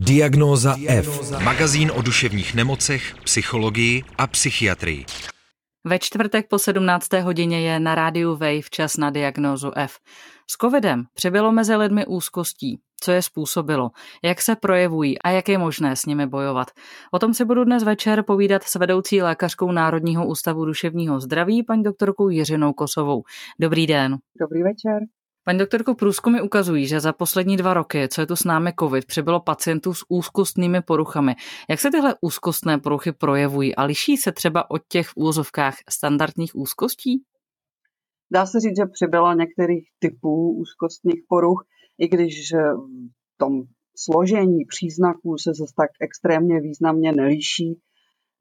Diagnóza F. Magazín o duševních nemocech, psychologii a psychiatrii. Ve čtvrtek po 17. hodině je na rádiu Wave čas na diagnózu F. S covidem přibylo mezi lidmi úzkostí. Co je způsobilo, jak se projevují a jak je možné s nimi bojovat. O tom si budu dnes večer povídat s vedoucí lékařkou Národního ústavu duševního zdraví, paní doktorkou Jiřinou Kosovou. Dobrý den. Dobrý večer. Paní doktorko, průzkumy ukazují, že za poslední dva roky, co je tu s námi COVID, přibylo pacientů s úzkostnými poruchami. Jak se tyhle úzkostné poruchy projevují a liší se třeba od těch v úzovkách standardních úzkostí? Dá se říct, že přibylo některých typů úzkostných poruch, i když v tom složení příznaků se zase tak extrémně významně nelíší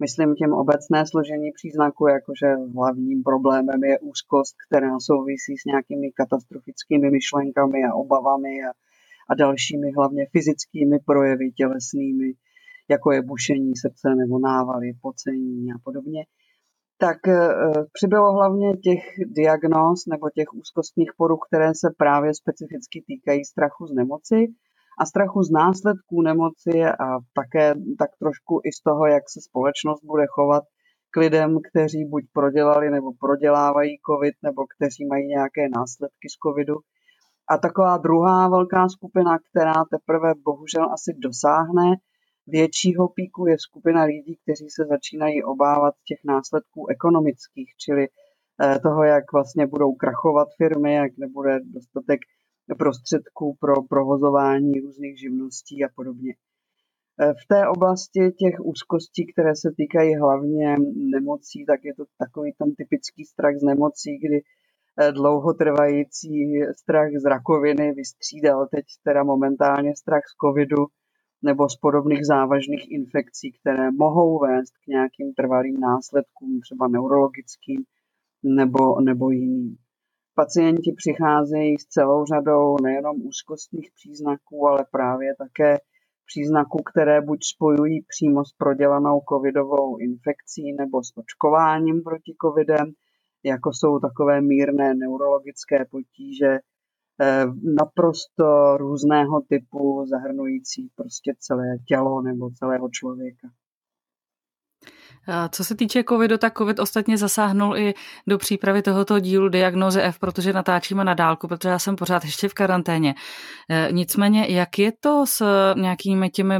myslím tím obecné složení příznaku, jakože hlavním problémem je úzkost, která souvisí s nějakými katastrofickými myšlenkami a obavami a, a dalšími hlavně fyzickými projevy tělesnými, jako je bušení srdce nebo návaly, pocení a podobně, tak e, přibylo hlavně těch diagnóz nebo těch úzkostných poruch, které se právě specificky týkají strachu z nemoci a strachu z následků nemoci a také tak trošku i z toho, jak se společnost bude chovat k lidem, kteří buď prodělali nebo prodělávají COVID, nebo kteří mají nějaké následky z COVIDu. A taková druhá velká skupina, která teprve bohužel asi dosáhne většího píku, je skupina lidí, kteří se začínají obávat těch následků ekonomických, čili eh, toho, jak vlastně budou krachovat firmy, jak nebude dostatek prostředků pro provozování různých živností a podobně. E, v té oblasti těch úzkostí, které se týkají hlavně nemocí, tak je to takový ten typický strach z nemocí, kdy e, dlouhotrvající strach z rakoviny vystřídal teď teda momentálně strach z covidu nebo z podobných závažných infekcí, které mohou vést k nějakým trvalým následkům, třeba neurologickým nebo, nebo jiným. Pacienti přicházejí s celou řadou nejenom úzkostných příznaků, ale právě také příznaků, které buď spojují přímo s prodělanou covidovou infekcí nebo s očkováním proti covidem, jako jsou takové mírné neurologické potíže, eh, naprosto různého typu, zahrnující prostě celé tělo nebo celého člověka. Co se týče covidu, tak covid ostatně zasáhnul i do přípravy tohoto dílu diagnozy F, protože natáčíme na dálku, protože já jsem pořád ještě v karanténě. E, nicméně, jak je to s nějakými těmi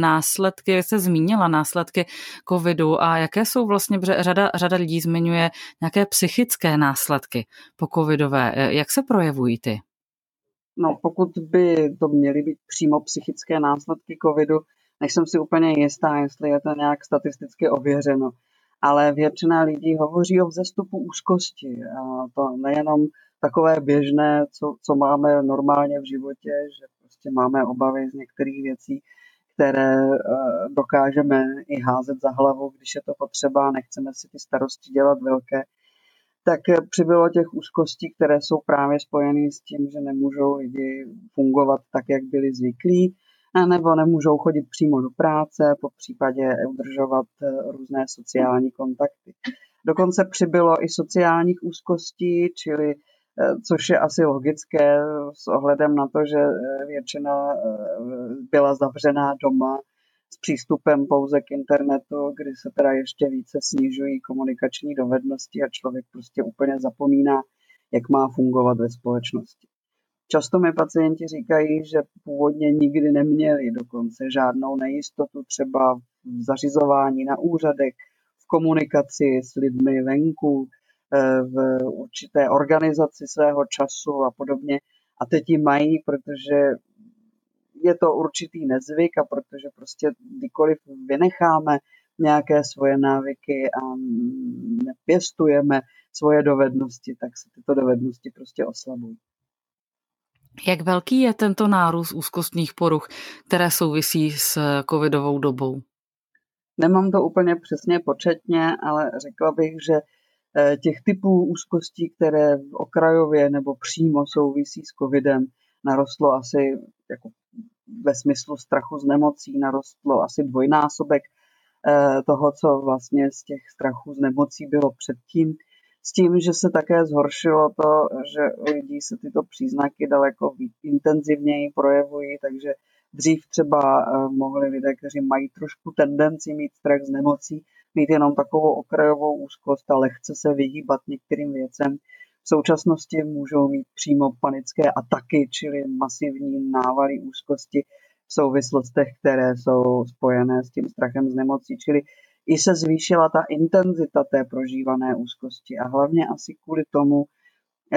následky, jak jste zmínila následky covidu a jaké jsou vlastně, řada, řada lidí zmiňuje nějaké psychické následky po covidové. E, jak se projevují ty? No, pokud by to měly být přímo psychické následky covidu, nejsem si úplně jistá, jestli je to nějak statisticky ověřeno. Ale většina lidí hovoří o vzestupu úzkosti. A to nejenom takové běžné, co, co máme normálně v životě, že prostě máme obavy z některých věcí, které uh, dokážeme i házet za hlavu, když je to potřeba, nechceme si ty starosti dělat velké, tak přibylo těch úzkostí, které jsou právě spojeny s tím, že nemůžou lidi fungovat tak, jak byli zvyklí, nebo nemůžou chodit přímo do práce, po případě udržovat eh, různé sociální kontakty. Dokonce přibylo i sociálních úzkostí, čili eh, což je asi logické s ohledem na to, že eh, většina byla zavřená doma s přístupem pouze k internetu, kdy se teda ještě více snižují komunikační dovednosti a člověk prostě úplně zapomíná, jak má fungovat ve společnosti. Často mi pacienti říkají, že původně nikdy neměli dokonce žádnou nejistotu třeba v zařizování na úřadech, v komunikaci s lidmi venku, eh, v určité organizaci svého času a podobně. A teď ji mají, protože je to určitý nezvyk a protože prostě kdykoliv vynecháme nějaké svoje návyky a nepěstujeme svoje dovednosti, tak se tyto dovednosti prostě oslabují. Jak velký je tento nárůst úzkostních poruch, které souvisí s covidovou dobou? Nemám to úplně přesně početně, ale řekla bych, že eh, těch typů úzkostí, které okrajově nebo přímo souvisí s covidem, narostlo asi jako ve smyslu strachu z nemocí, narostlo asi dvojnásobek eh, toho, co vlastně z těch strachů z nemocí bylo předtím s tím, že se také zhoršilo to, že u lidí se tyto příznaky daleko intenzivněji projevují, takže Dřív třeba eh, mohli lidé, kteří mají trošku tendenci mít strach z nemocí, mít jenom takovou okrajovou úzkost a lehce se vyhýbat některým věcem. V současnosti můžou mít přímo panické ataky, čili masivní návaly úzkosti v souvislostech, které jsou spojené s tím strachem z nemocí. Čili i se zvýšila ta intenzita té prožívané úzkosti a hlavně asi kvůli tomu,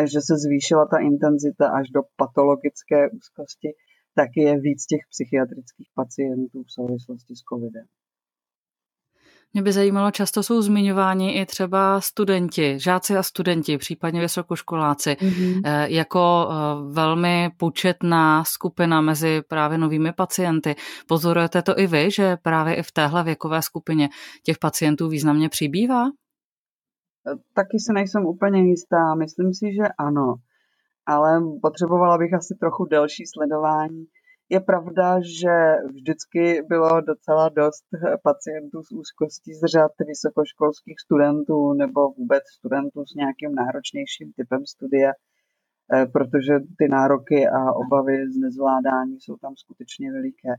že se zvýšila ta intenzita až do patologické úzkosti, tak je víc těch psychiatrických pacientů v souvislosti s covidem. Mě by zajímalo, často jsou zmiňováni i třeba studenti, žáci a studenti, případně vysokoškoláci, mm-hmm. jako eh, velmi početná skupina mezi právě novými pacienty. Pozorujete to i vy, že právě i v téhle věkové skupině těch pacientů významně přibývá? Eh, taky se nejsem úplně jistá. Myslím si, že ano. Ale potřebovala bych asi trochu delší sledování je pravda, že vždycky bylo docela dost pacientů s úzkostí z řad vysokoškolských studentů nebo vůbec studentů s nějakým náročnějším typem studia, eh, protože ty nároky a obavy z nezvládání jsou tam skutečně veliké.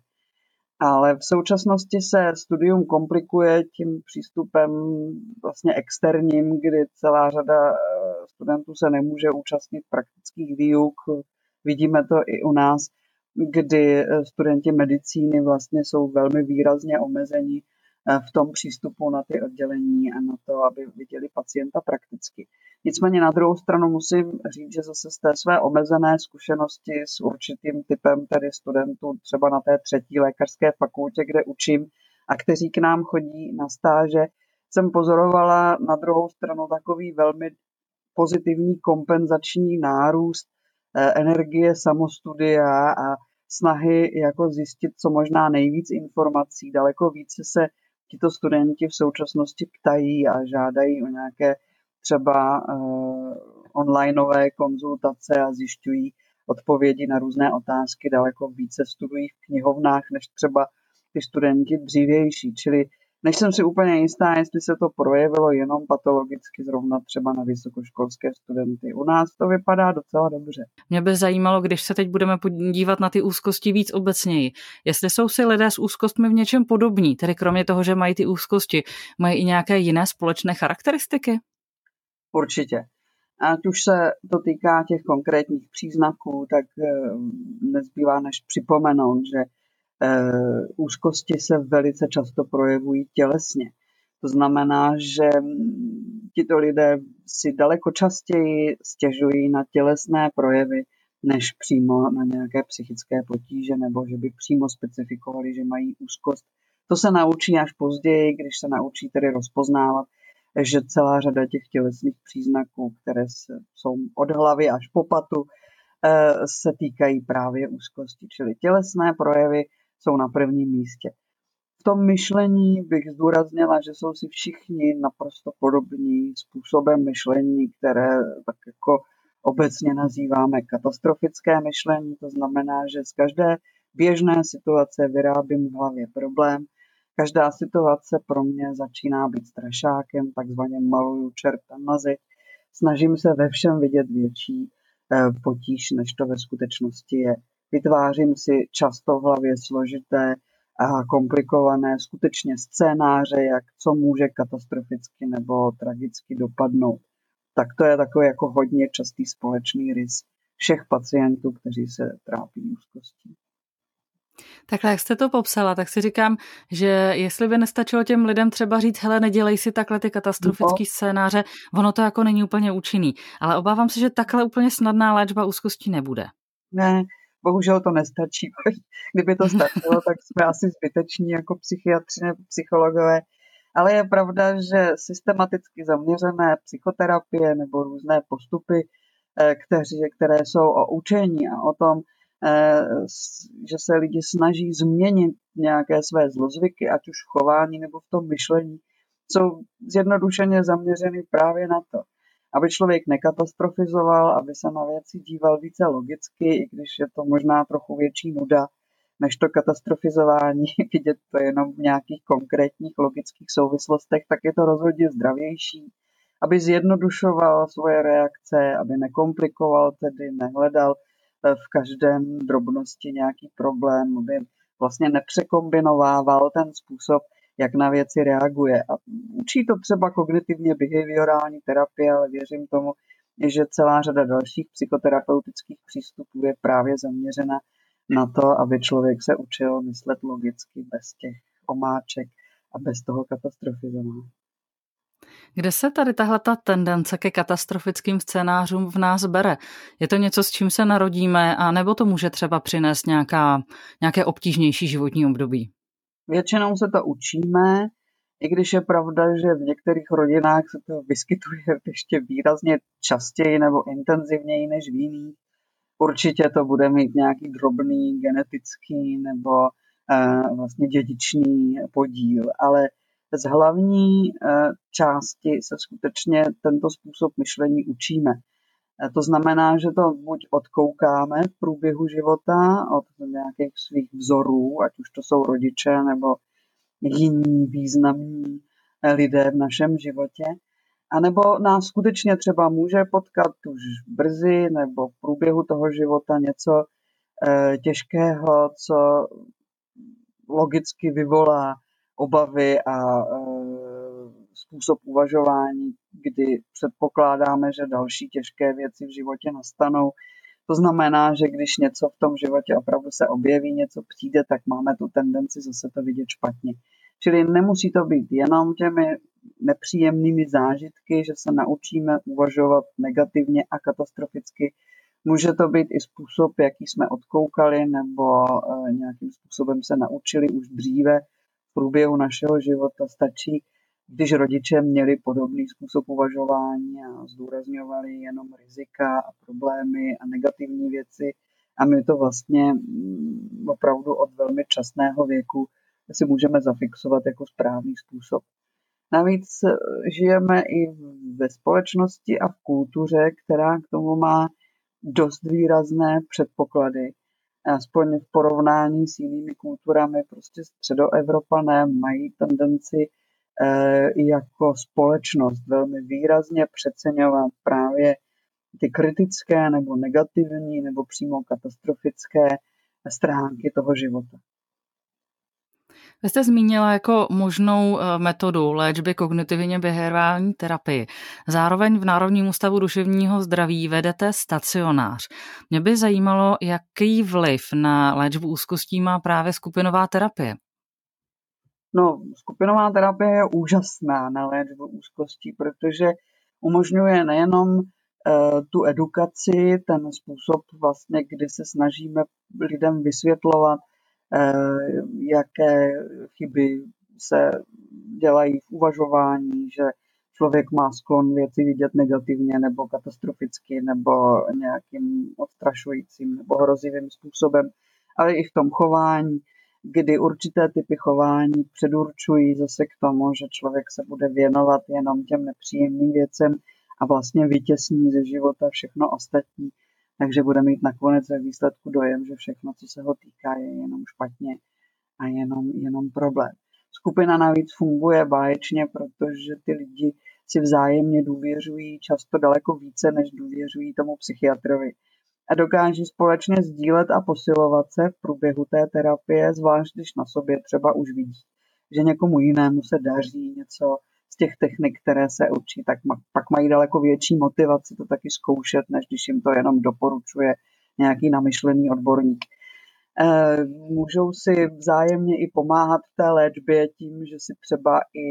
Ale v současnosti se studium komplikuje tím přístupem vlastně externím, kdy celá řada eh, studentů se nemůže účastnit praktických výuk. Vidíme to i u nás kdy eh, studenti medicíny vlastně jsou velmi výrazně omezeni eh, v tom přístupu na ty oddělení a na to, aby viděli pacienta prakticky. Nicméně na druhou stranu musím říct, že zase z té své omezené zkušenosti s určitým typem tedy studentů, třeba na té třetí lékařské fakultě, kde učím a kteří k nám chodí na stáže, jsem pozorovala na druhou stranu takový velmi pozitivní kompenzační nárůst energie samostudia a snahy jako zjistit co možná nejvíc informací. Daleko více se tito studenti v současnosti ptají a žádají o nějaké třeba uh, onlineové konzultace a zjišťují odpovědi na různé otázky. Daleko více studují v knihovnách než třeba ty studenti dřívější. Čili než jsem si úplně jistá, jestli se to projevilo jenom patologicky zrovna třeba na vysokoškolské studenty. U nás to vypadá docela dobře. Mě by zajímalo, když se teď budeme podívat na ty úzkosti víc obecněji, jestli jsou si lidé s úzkostmi v něčem podobní, tedy kromě toho, že mají ty úzkosti, mají i nějaké jiné společné charakteristiky? Určitě. Ať už se to týká těch konkrétních příznaků, tak eh, nezbývá než připomenout, že úzkosti se velice často projevují tělesně. To znamená, že tito lidé si daleko častěji stěžují na tělesné projevy, než přímo na nějaké psychické potíže, nebo že by přímo specifikovali, že mají úzkost. To se naučí až později, když se naučí tedy rozpoznávat, že celá řada těch tělesných příznaků, které jsou od hlavy až po patu, eh, se týkají právě úzkosti. Čili tělesné projevy jsou na prvním místě. V tom myšlení bych zdůraznila, že jsou si všichni naprosto podobní způsobem myšlení, které tak jako obecně nazýváme katastrofické myšlení. To znamená, že z každé běžné situace vyrábím v hlavě problém. Každá situace pro mě začíná být strašákem, takzvaně maluju čerta na zeď. Snažím se ve všem vidět větší eh, potíž, než to ve skutečnosti je. Vytvářím si často v hlavě složité a komplikované skutečně scénáře, jak co může katastroficky nebo tragicky dopadnout. Tak to je takový jako hodně častý společný rys všech pacientů, kteří se trápí úzkostí. Takhle, jak jste to popsala, tak si říkám, že jestli by nestačilo těm lidem třeba říct, hele, nedělej si takhle ty katastrofické no. scénáře, ono to jako není úplně účinný. Ale obávám se, že takhle úplně snadná léčba úzkostí nebude. Ne, Bohužel to nestačí. Kdyby to stačilo, tak jsme asi zbyteční jako psychiatři nebo psychologové. Ale je pravda, že systematicky zaměřené psychoterapie nebo různé postupy, eh, kteří, které jsou o učení a o tom, eh, že se lidi snaží změnit nějaké své zlozvyky, ať už v chování nebo v tom myšlení, jsou zjednodušeně zaměřeny právě na to aby člověk nekatastrofizoval, aby se na věci díval více logicky, i když je to možná trochu větší nuda, než to katastrofizování, vidět to jenom v nějakých konkrétních logických souvislostech, tak je to rozhodně zdravější, aby zjednodušoval svoje reakce, aby nekomplikoval, tedy nehledal v každém drobnosti nějaký problém, aby vlastně nepřekombinovával ten způsob, jak na věci reaguje. A učí to třeba kognitivně behaviorální terapie, ale věřím tomu, že celá řada dalších psychoterapeutických přístupů je právě zaměřena na to, aby člověk se učil myslet logicky bez těch omáček a bez toho katastrofizování. Kde se tady tahle ta tendence ke katastrofickým scénářům v nás bere? Je to něco, s čím se narodíme, a nebo to může třeba přinést nějaká, nějaké obtížnější životní období? Většinou se to učíme, i když je pravda, že v některých rodinách se to vyskytuje ještě výrazně častěji nebo intenzivněji než v jiných. Určitě to bude mít nějaký drobný genetický nebo uh, vlastně dědičný podíl, ale z hlavní uh, části se skutečně tento způsob myšlení učíme. Uh, to znamená, že to buď odkoukáme v průběhu života od nějakých svých vzorů, ať už to jsou rodiče nebo jiní významní lidé v našem životě, a nebo nás skutečně třeba může potkat už brzy nebo v průběhu toho života něco e, těžkého, co logicky vyvolá obavy a způsob uvažování, kdy předpokládáme, že další těžké věci v životě nastanou. To znamená, že když něco v tom životě opravdu se objeví, něco přijde, tak máme tu tendenci zase to vidět špatně. Čili nemusí to být jenom těmi nepříjemnými zážitky, že se naučíme uvažovat negativně a katastroficky. Může to být i způsob, jaký jsme odkoukali nebo eh, nějakým způsobem se naučili už dříve v průběhu našeho života. Stačí, když rodiče měli podobný způsob uvažování a zdůrazňovali jenom rizika a problémy a negativní věci. A my to vlastně mm, opravdu od velmi časného věku si můžeme zafixovat jako správný způsob. Navíc eh, žijeme i ve společnosti a v kultuře, která k tomu má dost výrazné předpoklady. Aspoň v porovnání s jinými kulturami, prostě středoevropané mají tendenci jako společnost velmi výrazně přeceňovat právě ty kritické nebo negativní nebo přímo katastrofické stránky toho života. Vy jste zmínila jako možnou eh, metodu léčby kognitivně behaviorální terapii. Zároveň v Národním ústavu duševního zdraví vedete stacionář. Mě by zajímalo, jaký vliv na léčbu úzkostí má právě skupinová terapie. No, skupinová terapie je úžasná na léčbu úzkostí, protože umožňuje nejenom uh, tu edukaci, ten způsob vlastně, kdy se snažíme lidem vysvětlovat, Eh, jaké chyby se dělají v uvažování, že člověk má sklon věci vidět negativně nebo katastroficky nebo nějakým odstrašujícím nebo hrozivým způsobem, ale i v tom chování, kdy určité typy chování předurčují zase k tomu, že člověk se bude věnovat jenom těm nepříjemným věcem a vlastně vytěsní ze života všechno ostatní takže bude mít nakonec ve výsledku dojem, že všechno, co se ho týká, je jenom špatně a jenom, jenom problém. Skupina navíc funguje báječně, protože ty lidi si vzájemně důvěřují často daleko více, než důvěřují tomu psychiatrovi. A dokáží společně sdílet a posilovat se v průběhu té terapie, zvlášť když na sobě třeba už vidí, že někomu jinému se daří něco z těch technik, které se učí, tak pak mají daleko větší motivaci to taky zkoušet, než když jim to jenom doporučuje nějaký namyšlený odborník. Eh, můžou si vzájemně i pomáhat v té léčbě tím, že si třeba i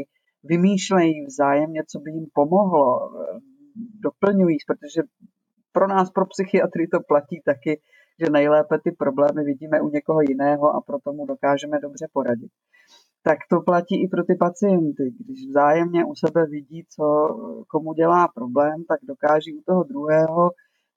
vymýšlejí vzájemně, co by jim pomohlo, eh, doplňují, protože pro nás, pro psychiatry to platí taky, že nejlépe ty problémy vidíme u někoho jiného a proto mu dokážeme dobře poradit tak to platí i pro ty pacienty. Když vzájemně u sebe vidí, co komu dělá problém, tak dokáží u toho druhého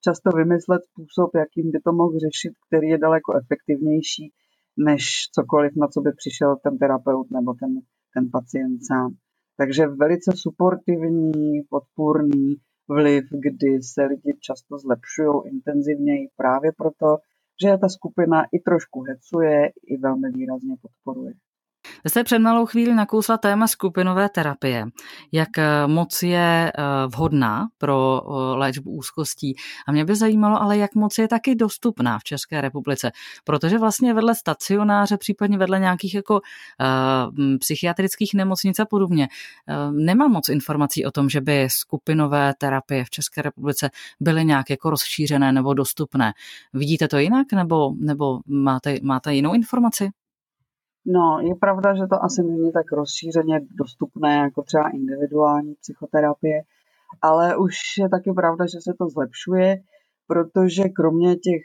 často vymyslet způsob, jakým by to mohl řešit, který je daleko efektivnější, než cokoliv, na co by přišel ten terapeut nebo ten, ten pacient sám. Takže velice suportivní, podpůrný vliv, kdy se lidi často zlepšují intenzivněji právě proto, že ta skupina i trošku hecuje, i velmi výrazně podporuje. Vy jste před malou chvíli nakousla téma skupinové terapie. Jak eh, moc je eh, vhodná pro eh, léčbu úzkostí. A mě by zajímalo, ale jak moc je taky dostupná v České republice. Protože vlastně vedle stacionáře, případně vedle nějakých jako psychiatrických nemocnic a podobně, nemám moc informací o tom, že by skupinové terapie v České republice byly nějak jako rozšířené nebo dostupné. Vidíte to jinak nebo, nebo máte, máte jinou informaci? No, je pravda, že to asi není tak rozšířeně dostupné jako třeba individuální psychoterapie, ale už je taky pravda, že se to zlepšuje, protože kromě těch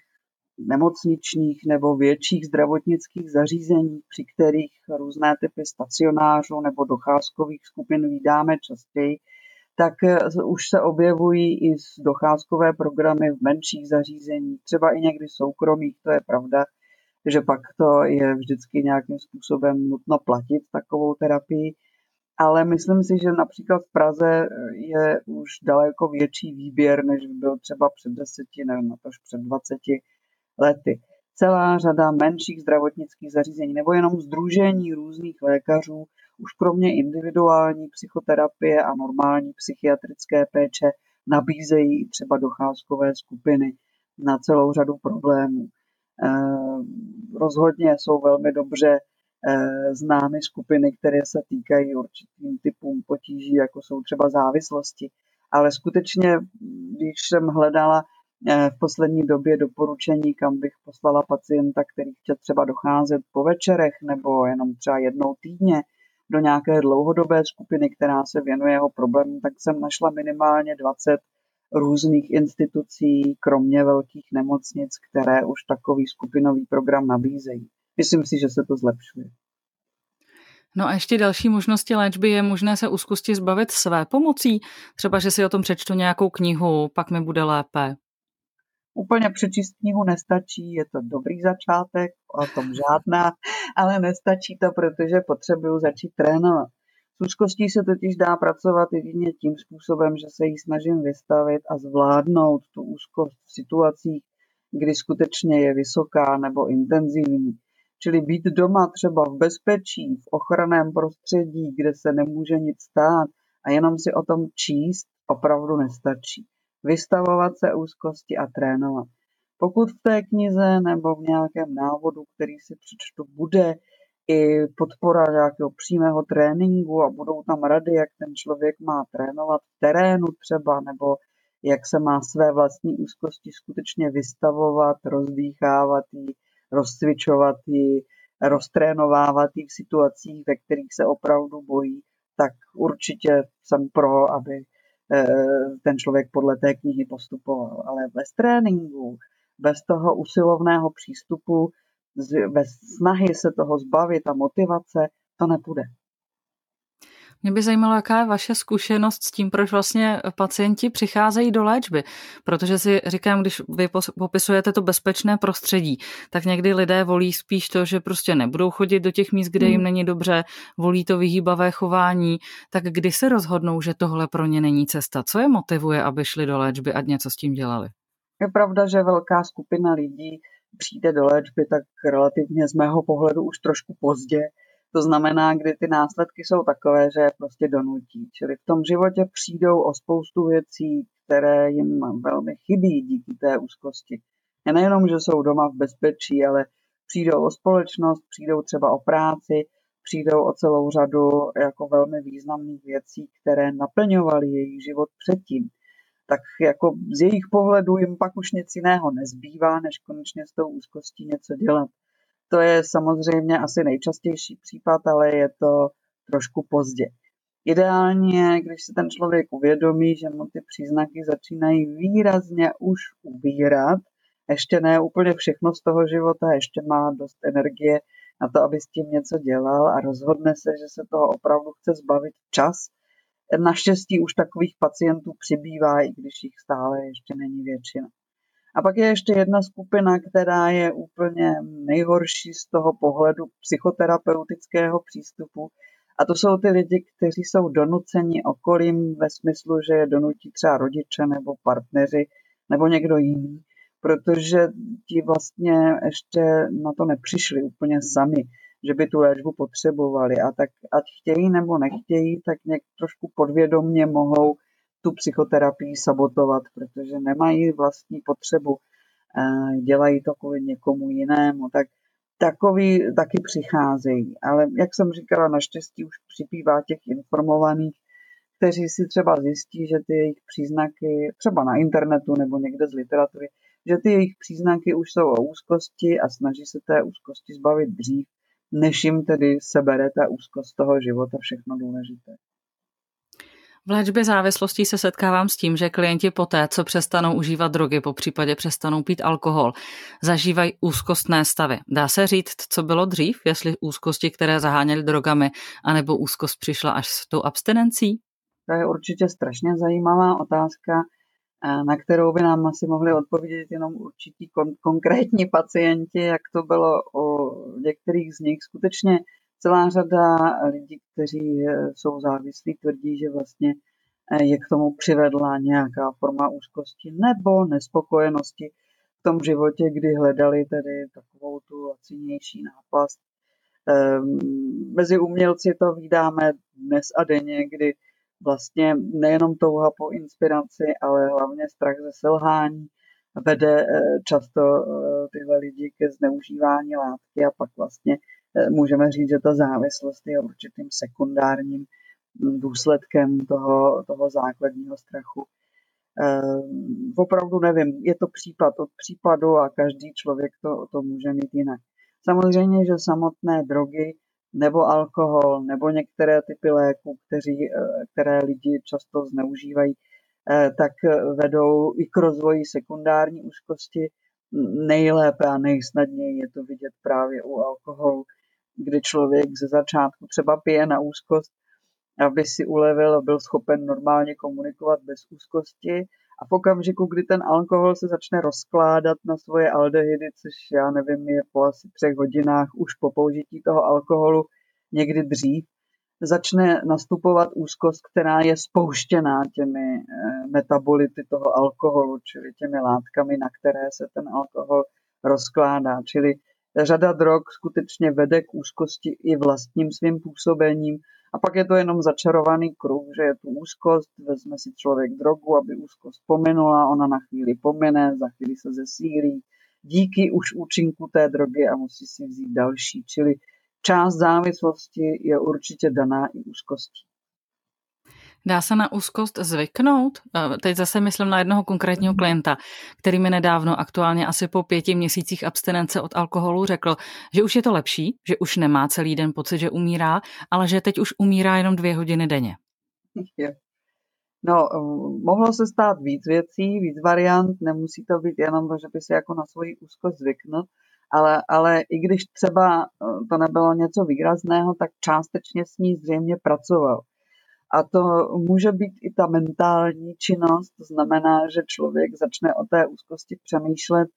nemocničních nebo větších zdravotnických zařízení, při kterých různé typy stacionářů nebo docházkových skupin vydáme častěji, tak už se objevují i docházkové programy v menších zařízeních, třeba i někdy soukromých, to je pravda, že pak to je vždycky nějakým způsobem nutno platit takovou terapii. Ale myslím si, že například v Praze je už daleko větší výběr, než byl třeba před deseti, nevím, až před 20 lety. Celá řada menších zdravotnických zařízení nebo jenom združení různých lékařů už kromě individuální psychoterapie a normální psychiatrické péče nabízejí třeba docházkové skupiny na celou řadu problémů. Eh, rozhodně jsou velmi dobře eh, známy skupiny, které se týkají určitým typům potíží, jako jsou třeba závislosti. Ale skutečně, když jsem hledala eh, v poslední době doporučení, kam bych poslala pacienta, který chtěl třeba docházet po večerech nebo jenom třeba jednou týdně do nějaké dlouhodobé skupiny, která se věnuje jeho problémům, tak jsem našla minimálně 20 různých institucí, kromě velkých nemocnic, které už takový skupinový program nabízejí. Myslím si, že se to zlepšuje. No a ještě další možnosti léčby je možné se úzkosti zbavit své pomocí. Třeba, že si o tom přečtu nějakou knihu, pak mi bude lépe. Úplně přečíst knihu nestačí, je to dobrý začátek, o tom žádná, ale nestačí to, protože potřebuju začít trénovat. Úzkostí se totiž dá pracovat jedině tím způsobem, že se jí snažím vystavit a zvládnout tu úzkost v situacích, kdy skutečně je vysoká nebo intenzivní. Čili být doma třeba v bezpečí, v ochraném prostředí, kde se nemůže nic stát a jenom si o tom číst, opravdu nestačí. Vystavovat se úzkosti a trénovat. Pokud v té knize nebo v nějakém návodu, který si přečtu, bude i podpora nějakého přímého tréninku a budou tam rady, jak ten člověk má trénovat v terénu třeba, nebo jak se má své vlastní úzkosti skutečně vystavovat, rozdýchávat ji, rozcvičovat ji, roztrénovávat ji v situacích, ve kterých se opravdu bojí, tak určitě jsem pro, aby eh, ten člověk podle té knihy postupoval. Ale bez tréninku, bez toho usilovného přístupu bez snahy se toho zbavit a motivace, to nepůjde. Mě by zajímalo, jaká je vaše zkušenost s tím, proč vlastně pacienti přicházejí do léčby. Protože si říkám, když vy popisujete to bezpečné prostředí, tak někdy lidé volí spíš to, že prostě nebudou chodit do těch míst, kde jim hmm. není dobře, volí to vyhýbavé chování. Tak kdy se rozhodnou, že tohle pro ně není cesta? Co je motivuje, aby šli do léčby a něco s tím dělali? Je pravda, že velká skupina lidí přijde do léčby, tak relativně z mého pohledu už trošku pozdě. To znamená, kdy ty následky jsou takové, že je prostě donutí. Čili v tom životě přijdou o spoustu věcí, které jim velmi chybí díky té úzkosti. A nejenom, že jsou doma v bezpečí, ale přijdou o společnost, přijdou třeba o práci, přijdou o celou řadu jako velmi významných věcí, které naplňovaly jejich život předtím tak jako z jejich pohledu jim pak už nic jiného nezbývá, než konečně s tou úzkostí něco dělat. To je samozřejmě asi nejčastější případ, ale je to trošku pozdě. Ideálně, když si ten člověk uvědomí, že mu ty příznaky začínají výrazně už ubírat, ještě ne úplně všechno z toho života, ještě má dost energie na to, aby s tím něco dělal a rozhodne se, že se toho opravdu chce zbavit čas, Naštěstí už takových pacientů přibývá, i když jich stále ještě není většina. A pak je ještě jedna skupina, která je úplně nejhorší z toho pohledu psychoterapeutického přístupu. A to jsou ty lidi, kteří jsou donuceni okolím ve smyslu, že je donutí třeba rodiče nebo partneři nebo někdo jiný, protože ti vlastně ještě na to nepřišli úplně sami. Že by tu léčbu potřebovali. A tak ať chtějí nebo nechtějí, tak něk trošku podvědomně mohou tu psychoterapii sabotovat, protože nemají vlastní potřebu, eh, dělají to kvůli někomu jinému. Tak takový taky přicházejí. Ale jak jsem říkala, naštěstí už připívá těch informovaných, kteří si třeba zjistí, že ty jejich příznaky, třeba na internetu nebo někde z literatury, že ty jejich příznaky už jsou o úzkosti a snaží se té úzkosti zbavit dřív, než jim tedy sebere ta úzkost toho života všechno důležité. V léčbě závislostí se setkávám s tím, že klienti poté, co přestanou užívat drogy, po případě přestanou pít alkohol, zažívají úzkostné stavy. Dá se říct, co bylo dřív, jestli úzkosti, které zaháněly drogami, anebo úzkost přišla až s tou abstinencí? To je určitě strašně zajímavá otázka, na kterou by nám asi mohli odpovědět jenom určití kon- konkrétní pacienti, jak to bylo u některých z nich. Skutečně celá řada lidí, kteří eh, jsou závislí, tvrdí, že vlastně eh, je k tomu přivedla nějaká forma úzkosti nebo nespokojenosti v tom životě, kdy hledali tedy takovou tu lacinější náplast. Ehm, mezi umělci to vydáme dnes a denně, kdy vlastně nejenom touha po inspiraci, ale hlavně strach ze selhání vede eh, často tyhle lidi ke zneužívání látky a pak vlastně Eh, můžeme říct, že ta závislost je určitým sekundárním důsledkem toho, toho základního strachu. Eh, opravdu nevím, je to případ od případu a každý člověk to, to může mít jinak. Samozřejmě, že samotné drogy nebo alkohol nebo některé typy léků, kteří, eh, které lidi často zneužívají, tak vedou i k rozvoji sekundární úzkosti. Nejlépe a nejsnadněji je to vidět právě u alkoholu, kdy člověk ze začátku třeba pije na úzkost, aby si ulevil a byl schopen normálně komunikovat bez úzkosti. A v okamžiku, kdy ten alkohol se začne rozkládat na svoje aldehydy, což já nevím, je po asi třech hodinách už po použití toho alkoholu, někdy dřív, začne nastupovat úzkost, která je spouštěná těmi eh, metabolity toho alkoholu, čili těmi látkami, na které se ten alkohol rozkládá. Čili řada drog skutečně vede k úzkosti i vlastním svým působením. A pak je to jenom začarovaný kruh, že je tu úzkost, vezme si člověk drogu, aby úzkost pominula, ona na chvíli pomine, za chvíli se zesílí, díky už účinku té drogy a musí si vzít další. Čili část závislosti je určitě daná i úzkostí. Dá se na úzkost zvyknout? Eh, teď zase myslím na jednoho konkrétního klienta, který mi nedávno, aktuálně asi po pěti měsících abstinence od alkoholu, řekl, že už je to lepší, že už nemá celý den pocit, že umírá, ale že teď už umírá jenom dvě hodiny denně. No, mohlo se stát víc věcí, víc variant, nemusí to být jenom to, že by se jako na svoji úzkost zvyknul, ale, ale i když třeba eh, to nebylo něco výrazného, tak částečně s ní zřejmě pracoval. A to může být i ta mentální činnost, to znamená, že člověk začne o té úzkosti přemýšlet,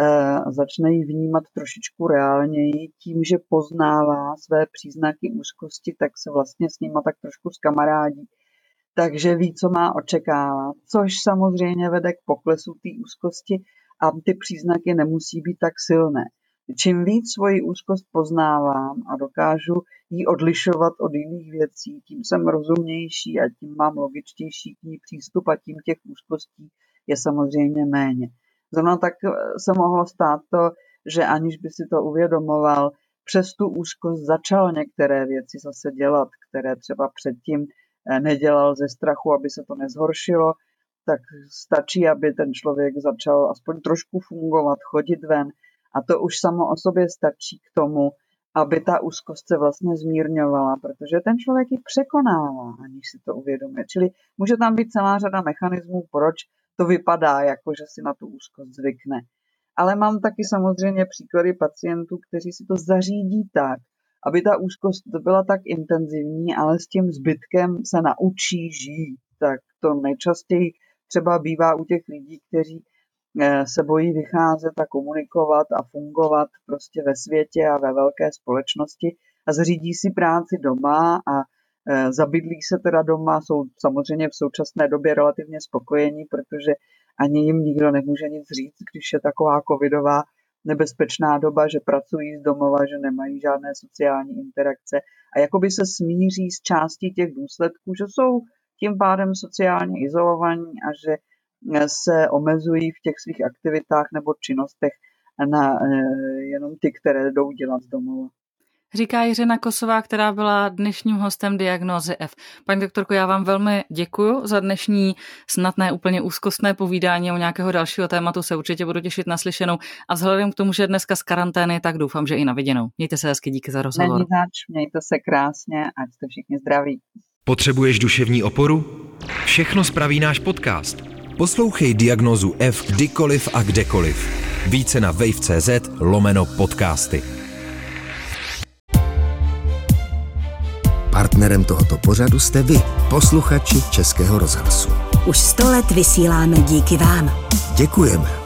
eh, začne ji vnímat trošičku reálněji, tím, že poznává své příznaky úzkosti, tak se vlastně s nima tak trošku zkamarádí. Takže ví, co má očekávat, což samozřejmě vede k poklesu té úzkosti a ty příznaky nemusí být tak silné. Čím víc svoji úzkost poznávám a dokážu ji odlišovat od jiných věcí, tím jsem rozumnější a tím mám logičtější k ní přístup a tím těch úzkostí je samozřejmě méně. Zrovna tak eh, se mohlo stát to, že aniž by si to uvědomoval, přes tu úzkost začal některé věci zase dělat, které třeba předtím eh, nedělal ze strachu, aby se to nezhoršilo, tak stačí, aby ten člověk začal aspoň trošku fungovat, chodit ven, a to už samo o sobě stačí k tomu, aby ta úzkost se vlastně zmírňovala, protože ten člověk ji překonává, aniž si to uvědomuje. Čili může tam být celá řada mechanismů, proč to vypadá, jako že si na tu úzkost zvykne. Ale mám taky samozřejmě příklady pacientů, kteří si to zařídí tak, aby ta úzkost byla tak intenzivní, ale s tím zbytkem se naučí žít. Tak to nejčastěji třeba bývá u těch lidí, kteří se bojí vycházet a komunikovat a fungovat prostě ve světě a ve velké společnosti a zřídí si práci doma a eh, zabydlí se teda doma, jsou samozřejmě v současné době relativně spokojení, protože ani jim nikdo nemůže nic říct, když je taková covidová nebezpečná doba, že pracují z domova, že nemají žádné sociální interakce. A jakoby se smíří s částí těch důsledků, že jsou tím pádem sociálně izolovaní a že se omezují v těch svých aktivitách nebo činnostech na eh, jenom ty, které jdou dělat z domova. Říká Jiřina Kosová, která byla dnešním hostem Diagnozy F. Paní doktorko, já vám velmi děkuji za dnešní snad ne úplně úzkostné povídání o nějakého dalšího tématu se určitě budu těšit na slyšenou. A vzhledem k tomu, že dneska z karantény, tak doufám, že i na viděnou. Mějte se hezky, díky za rozhovor. Není zač, mějte se krásně, ať jste všichni zdraví. Potřebuješ duševní oporu? Všechno spraví náš podcast. Poslouchej Diagnozu F kdykoliv a kdekoliv. Více na wave.cz lomeno podcasty. Partnerem tohoto pořadu jste vy, posluchači Českého rozhlasu. Už sto let vysíláme díky vám. Děkujeme.